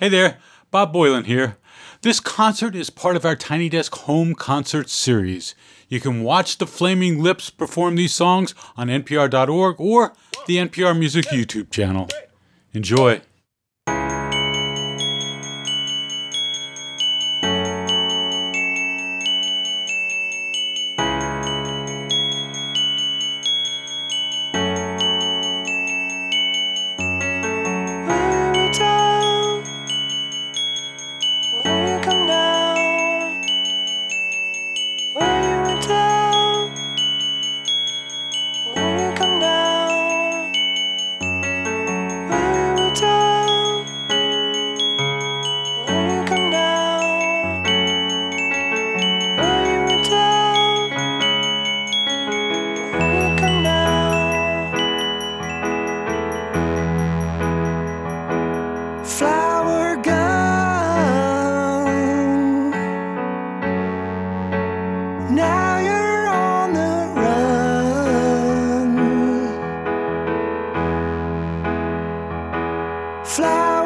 Hey there, Bob Boilen here. This concert is part of our Tiny Desk Home Concert Series. You can watch the Flaming Lips perform these songs on NPR.org or the NPR Music YouTube channel. Enjoy. Fly.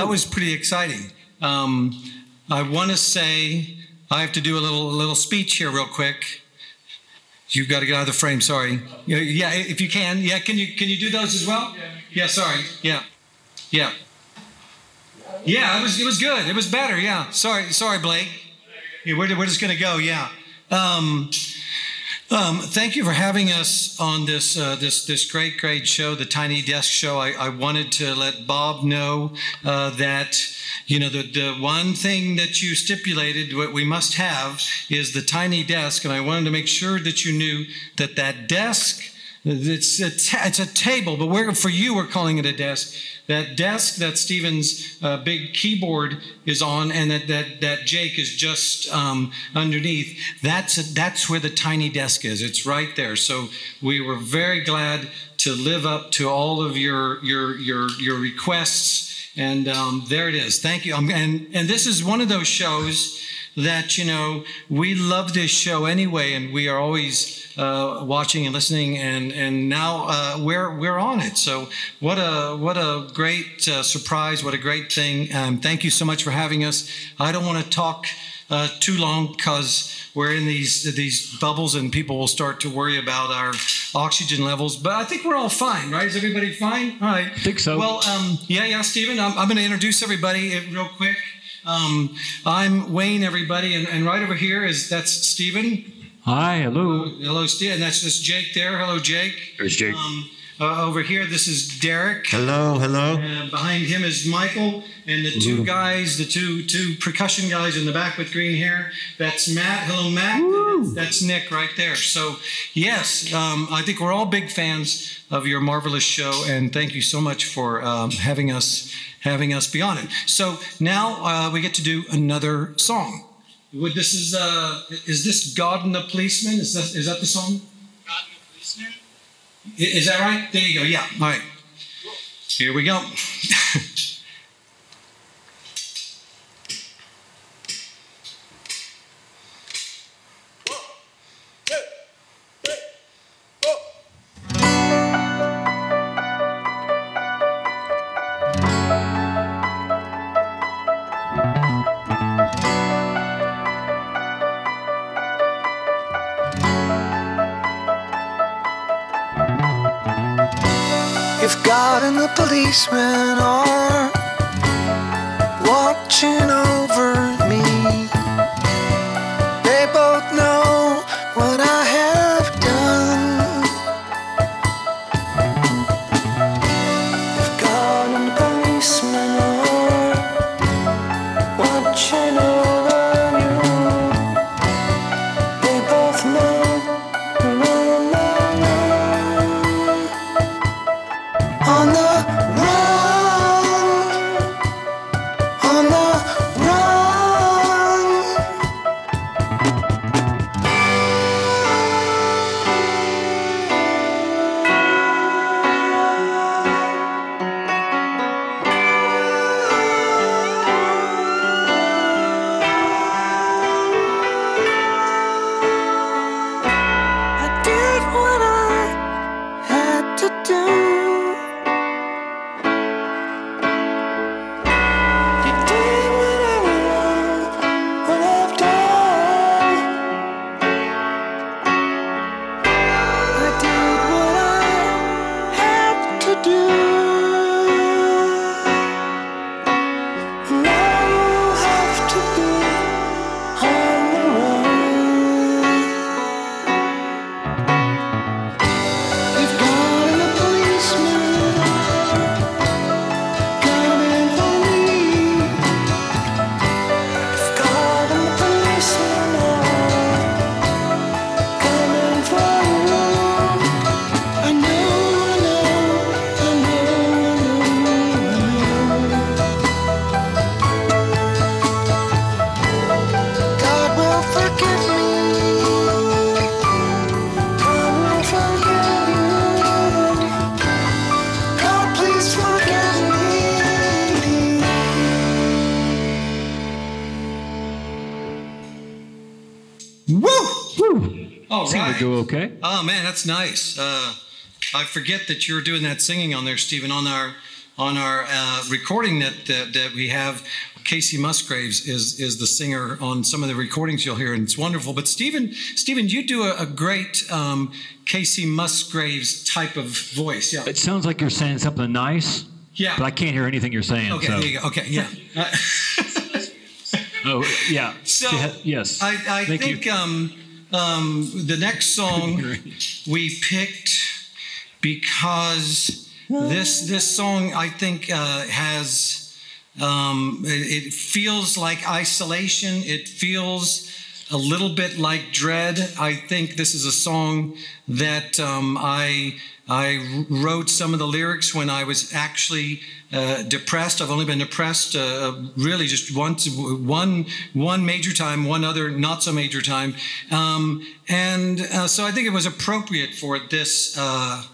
That was pretty exciting. Um, I want to say I have to do a little little speech here real quick. You've got to get out of the frame. Sorry. Yeah, if you can. Yeah, can you can you do those as well? Yeah. Sorry. Yeah. Yeah. Yeah. It was it was good. It was better. Yeah. Sorry. Sorry, Blake. Yeah, we're, we're just going to go, yeah. Um, um, thank you for having us on this uh, this this great great show, the Tiny Desk Show. I, I wanted to let Bob know uh, that you know the the one thing that you stipulated what we must have is the tiny desk, and I wanted to make sure that you knew that that desk. It's a, ta- it's a table, but for you, we're calling it a desk. That desk that Steven's uh, big keyboard is on, and that that, that Jake is just um, underneath. That's a, that's where the tiny desk is. It's right there. So we were very glad to live up to all of your your your your requests, and um, there it is. Thank you. Um, and and this is one of those shows that you know we love this show anyway, and we are always uh, watching and listening, and and now uh, we're we're on it. So what a what a great uh, surprise! What a great thing! Um, thank you so much for having us. I don't want to talk uh, too long because we're in these these bubbles, and people will start to worry about our oxygen levels. But I think we're all fine, right? Is everybody fine? All right. I think so. Well, um, yeah, yeah, Stephen. I'm, I'm going to introduce everybody uh, real quick. Um, I'm Wayne, everybody, and, and right over here is that's Stephen. Hi, hello. Hello, Steve. And that's just Jake there. Hello, Jake. There's Jake. Um, uh, over here, this is Derek. Hello, hello. Uh, behind him is Michael, and the two guys, the two two percussion guys in the back with green hair. That's Matt. Hello, Matt. That's, that's Nick right there. So, yes, um, I think we're all big fans of your marvelous show, and thank you so much for um, having us having us be on it. So now uh, we get to do another song. Would this is uh is this God and the Policeman? Is that is that the song? God and the policeman. Is that right? There you go. Yeah. All right. Here we go. God and the policeman are watching over All Seemed right. to go okay. Oh man, that's nice. Uh, I forget that you're doing that singing on there, Stephen. On our on our uh, recording that, that that we have, Kacey Musgraves is is the singer on some of the recordings you'll hear, and it's wonderful. But Stephen, Stephen, you do a, a great um, Kacey Musgraves type of voice. Yeah. It sounds like you're saying something nice, Yeah. but I can't hear anything you're saying. Okay. so. There you go. Okay. Yeah. Uh, Oh, yeah. So Yeah, yes. I, I Thank think you. um, um, the next song we picked because this this song I think uh, has um, it, it feels like isolation. It feels a little bit like dread. I think this is a song that um, I I wrote some of the lyrics when I was actually uh, depressed. I've only been depressed uh, really just once, one one major time, one other not so major time, um, and uh, so I think it was appropriate for this uh,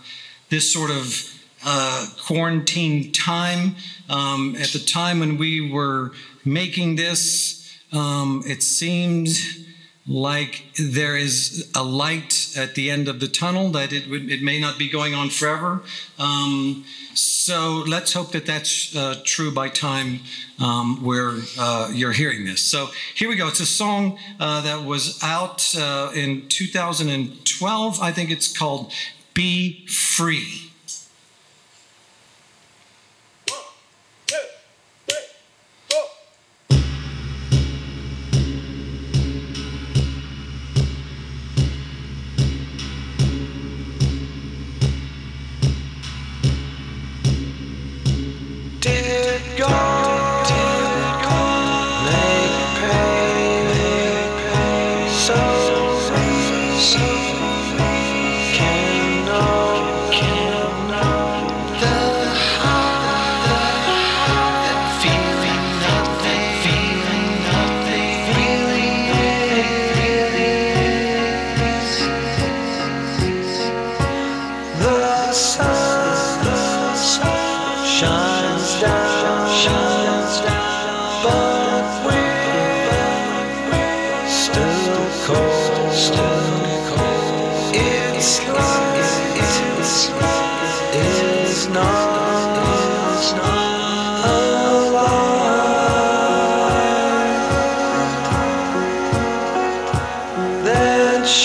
this sort of uh, quarantine time. Um, at the time when we were making this, um, it seemed like there is a light at the end of the tunnel that it, would, it may not be going on forever. Um, so let's hope that that's uh, true by time um, where uh, you're hearing this. So here we go. It's a song uh, that was out uh, in 2012. I think it's called Be Free.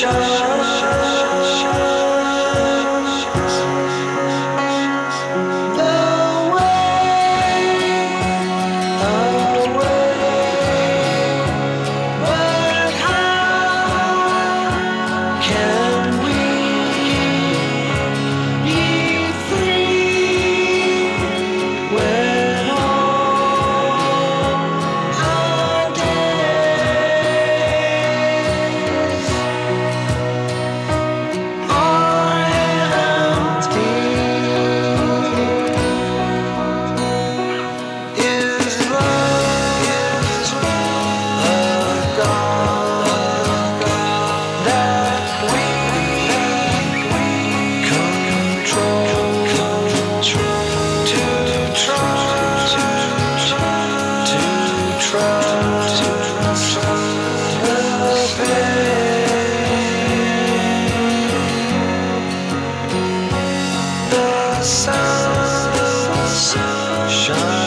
Then shine.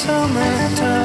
Summertime.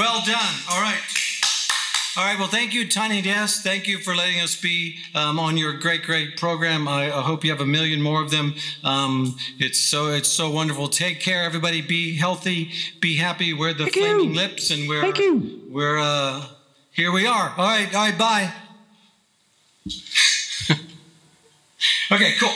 Well done. All right. All right. Well, thank you, Tiny Desk. Thank you for letting us be um, on your great, great program. I, I hope you have a million more of them. Um, it's so it's so wonderful. Take care, everybody. Be healthy. Be happy. We're the Thank flaming you. lips, and we're Thank you. we're uh, here. We are. All right. All right. Bye. okay. Cool.